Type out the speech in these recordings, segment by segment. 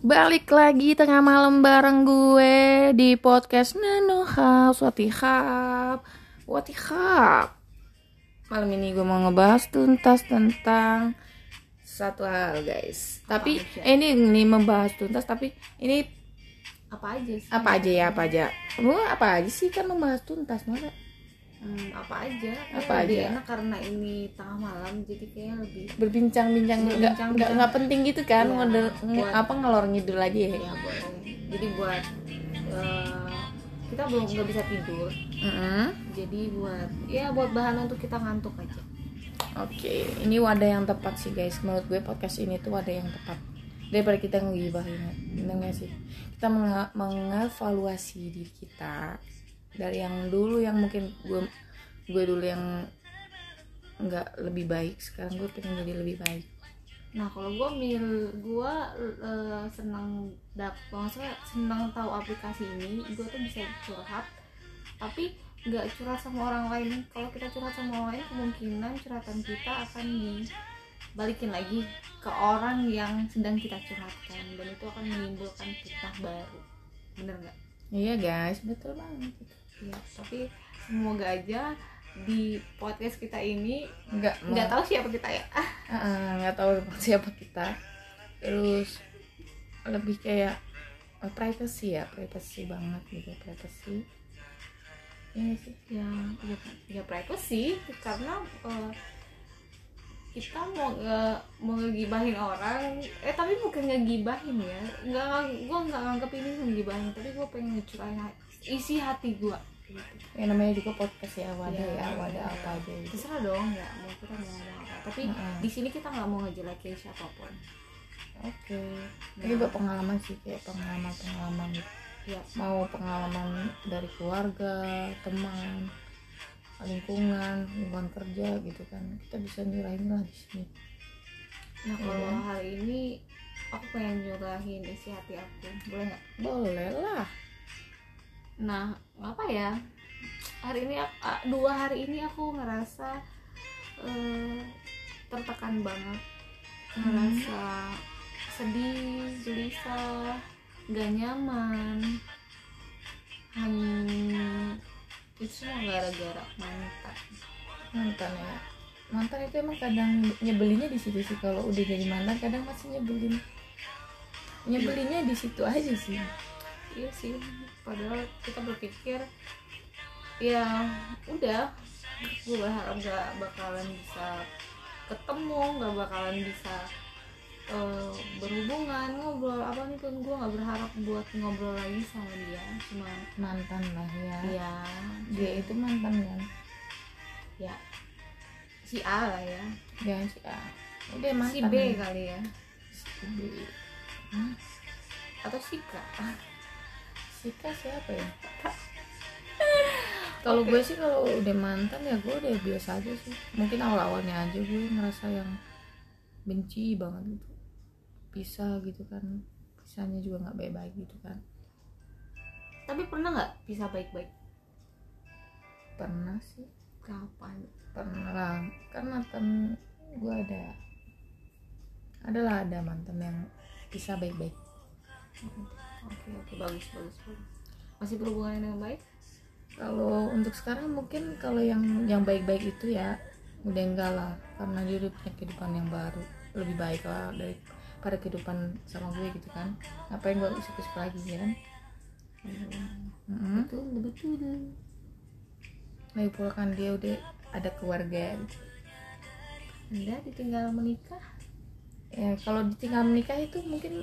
Balik lagi tengah malam bareng gue di podcast Nano House Watihab Watihab Malam ini gue mau ngebahas tuntas tentang satu hal guys. Tapi eh, ini ini membahas tuntas tapi ini apa aja sih? apa aja ya apa aja? Kamu apa aja sih kan membahas tuntas masa Hmm, apa aja Apa Kayak lebih aja? enak karena ini tengah malam jadi kayaknya lebih berbincang-bincang nggak nggak nggak penting gitu kan ngeder, nge- buat- apa ngelor ngidul aja ya ya boleh jadi buat eh, kita belum nggak bisa tidur Mm-mm. jadi buat ya buat bahan untuk kita ngantuk aja Oke, ini wadah yang tepat sih guys. Menurut gue podcast ini tuh wadah yang tepat daripada kita ngegibahin, bener sih? Kita menga- mengevaluasi diri kita dari yang dulu yang mungkin gue gue dulu yang nggak lebih baik. Sekarang gue pengen jadi lebih baik. nah kalau gue mil gue eh, senang dap maksudnya senang tahu aplikasi ini gue tuh bisa curhat tapi nggak curhat sama orang lain kalau kita curhat sama orang lain kemungkinan curhatan kita akan dibalikin lagi ke orang yang sedang kita curhatkan dan itu akan menimbulkan fitnah baru bener nggak Iya guys, betul banget. Iya, tapi semoga aja di podcast kita ini Nggak nggak tahu siapa kita ya. Nggak tahu siapa kita. Terus lebih kayak oh, privacy ya, privacy banget gitu, privacy. Ini sih. Ya, ya, ya privacy karena eh, kita mau nge, mau ngegibahin orang, eh tapi bukan ngegibahin ya, nggak gue nggak nganggap ini ngegibahin, tapi gue pengen ngecurahin isi hati gue. Gitu. ya namanya juga podcast ya wadah ya Iya, wadah iya. apa aja gitu Terserah dong ya, mau kita mau ngomong apa. Tapi Mm-mm. di sini kita nggak mau ngejelekin siapa pun. oke Nah. ini buat pengalaman sih kayak pengalaman pengalaman gitu Ya, mau pengalaman dari keluarga teman lingkungan lingkungan kerja gitu kan kita bisa nyurahin lah di sini Nah kalau Iya. hari ini aku pengen nyurahin isi hati aku, boleh nggak? boleh lah Nah apa ya? Hari ini dua hari ini aku ngerasa eh, tertekan banget, ngerasa sedih, gelisah, gak nyaman. Hmm, itu semua gara-gara mantan. mantan ya mantan itu emang kadang nyebelinnya di situ sih kalau udah jadi mantan kadang masih nyebelin nyebelinnya di situ aja sih Iya sih, padahal kita berpikir ya udah, gue berharap gak bakalan bisa ketemu, gak bakalan bisa eh, berhubungan ngobrol apa nih kan gue nggak berharap buat ngobrol lagi sama dia, cuma mantan lah ya. Ya dia itu mantan kan? Ya. Si A lah ya, dia si A. Udah mantan si B nih. kali ya, si B. Hah? atau si K. Sika siapa ya? Kalau gue sih kalau udah mantan ya gue udah biasa aja sih. Mungkin awal awalnya aja gue ngerasa yang benci banget gitu. Pisah gitu kan. Pisahnya juga nggak baik baik gitu kan. Tapi pernah nggak bisa baik-baik? pernah sih. Kapan? pernah lah. Kan mantan gue ada adalah ada mantan yang bisa baik baik Oke oke bagus bagus bagus. Masih berhubungan dengan baik? kalau untuk sekarang mungkin kalau yang yang baik baik itu ya udah enggak lah karena dia udah punya kehidupan yang baru lebih baik lah dari pada kehidupan sama gue gitu kan ngapain gue usik usik lagi ya kan Mm-mm. Betul betul. lagi pula kan dia udah ada keluarga gitu. Anda ditinggal menikah? ya kalau ditinggal menikah itu mungkin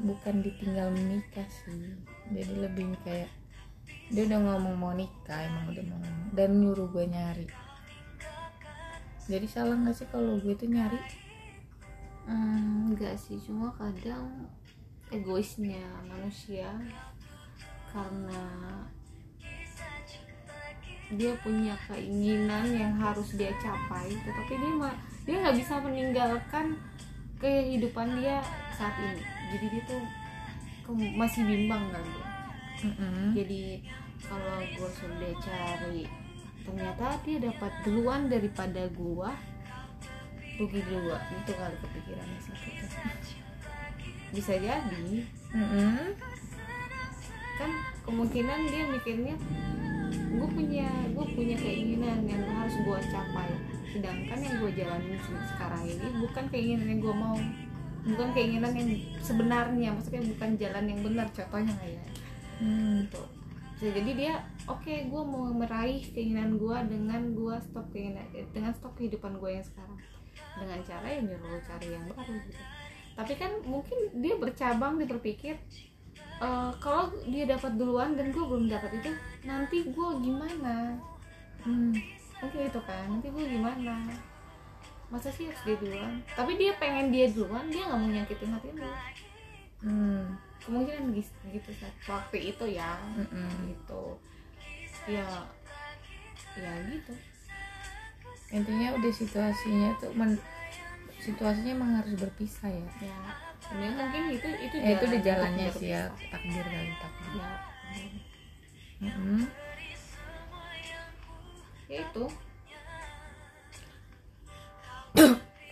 bukan ditinggal menikah sih. Jadi lebih kayak dia udah ngomong mau nikah emang udah mau ngomong dan nyuruh gue nyari. Jadi salah nggak sih kalau gue tuh nyari? Enggak sih, cuma kadang egoisnya manusia. Karena dia punya keinginan yang harus dia capai, tetapi dia ma- dia nggak bisa meninggalkan kehidupan dia saat ini. Jadi dia tuh ke- masih bimbang kan dia. Mm-mm. Jadi kalau gue sudah cari ternyata dia dapat duluan daripada gua rugi dua itu kali kepikirannya satu bisa jadi Mm-mm. kan kemungkinan dia mikirnya gue punya gue punya keinginan yang harus gue capai sedangkan yang gue jalanin se- sekarang ini bukan keinginan yang gue mau. Bukan keinginan yang sebenarnya maksudnya bukan jalan yang benar contohnya kayak Hmm. gitu. Bisa jadi dia oke gue mau meraih keinginan gue dengan gue stop keinginan dengan stop kehidupan gue yang sekarang. Dengan cara yang nyuruh cari yang baru gitu. Tapi kan mungkin dia bercabang dia berpikir eh, kalau dia dapat duluan dan gue belum dapat itu nanti gue gimana? Hmm. Mungkin itu kan. Nanti gue gimana? Masa sih harus dia duluan? Tapi dia pengen dia duluan dia nggak mau nyakitin hati lo Hmm. kemungkinan gitu, gitu saat waktu itu ya Mm-mm. gitu. Ya ya gitu. Intinya udah situasinya tuh men- situasinya emang harus berpisah ya. Ya ini mungkin itu itu ya itu untuk jalannya sih ya takdir kali takdir. Ya Mm-mm. ya itu